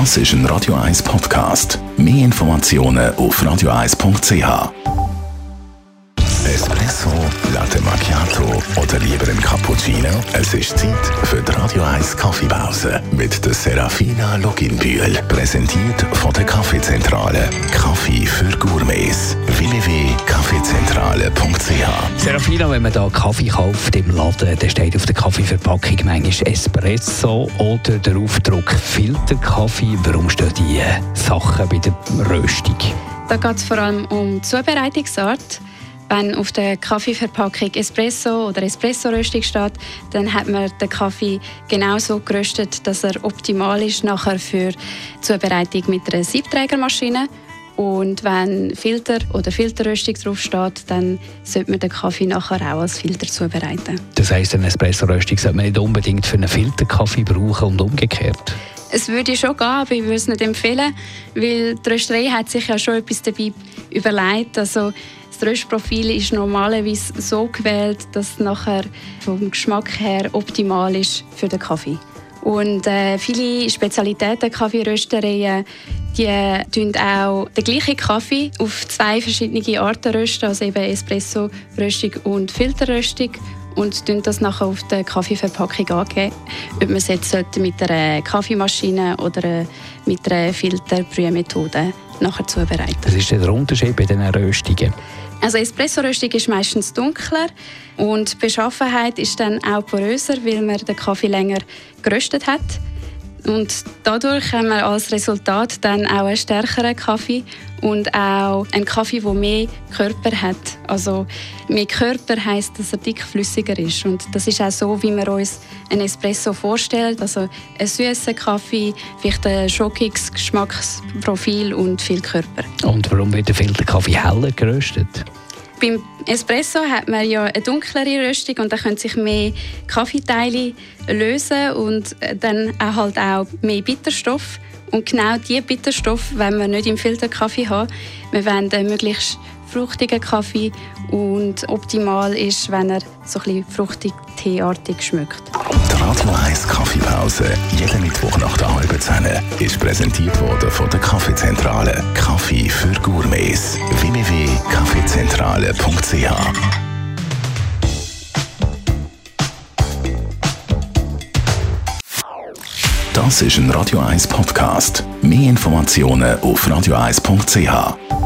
Das ist ein Radio 1 Podcast. Mehr Informationen auf radio1.ch. Espresso, Latte Macchiato oder lieber ein Cappuccino? Es ist Zeit für die Radio 1 Kaffeepause mit der Serafina Loginbühl. Präsentiert von der Kaffeezentrale. Kaffee für Gourmets. www.kaffeezentrale.ch Serafina, wenn man da Kaffee kauft im Laden, dann steht auf der Kaffeeverpackung manchmal Espresso oder der Aufdruck Filterkaffee. Warum stehen die Sachen bei der Röstung? Da geht es vor allem um die Zubereitungsart. Wenn auf der Kaffeeverpackung Espresso oder Espresso-Röstung steht, dann hat man den Kaffee genauso geröstet, dass er optimal ist nachher für die Zubereitung mit einer Siebträgermaschine. Und wenn Filter oder Filterröstung draufsteht, dann sollte man den Kaffee nachher auch als Filter zubereiten. Das heisst, eine Espresso-Röstung sollte man nicht unbedingt für einen Filterkaffee brauchen und umgekehrt. Es würde schon gehen, aber ich würde es nicht empfehlen, weil die Rösterei hat sich ja schon etwas dabei überlegt. Also das Röstprofil ist normalerweise so gewählt, dass es nachher vom Geschmack her optimal ist für den Kaffee. Und äh, viele Spezialitäten Kaffeeröstereien die tun auch den gleichen Kaffee auf zwei verschiedene Arten rösten, also eben Espresso-Röstung und Filterröstung. Und tun das nachher auf der Kaffeeverpackung angeben, ob man es jetzt mit einer Kaffeemaschine oder mit einer Filterbrühmethode nachher zubereiten. Was ist der Unterschied bei diesen Röstungen? Also Espresso-Röstung ist meistens dunkler und die Beschaffenheit ist dann auch poröser, weil man den Kaffee länger geröstet hat. Und dadurch haben wir als Resultat dann auch einen stärkeren Kaffee und auch einen Kaffee, der mehr Körper hat. Also mehr Körper heißt, dass er dickflüssiger ist. Und das ist auch so, wie wir uns einen Espresso vorstellen. Also ein süßer Kaffee, vielleicht ein schockiges Geschmacksprofil und viel Körper. Und warum wird der Filterkaffee heller geröstet? Beim Espresso hat man ja eine dunklere Röstung und da können sich mehr Kaffeeteile lösen und dann auch halt auch mehr Bitterstoff. Und genau diese Bitterstoff wollen wir nicht im Filterkaffee haben. Wir wollen einen möglichst fruchtigen Kaffee und optimal ist, wenn er so ein bisschen fruchtig teeartig schmeckt. Radio 1 Kaffeepause, jeden Mittwoch nach der halben Zehn, ist präsentiert worden von der Kaffeezentrale. Kaffee für Gourmets. www.kaffeezentrale.ch Das ist ein Radio 1 Podcast. Mehr Informationen auf radio1.ch.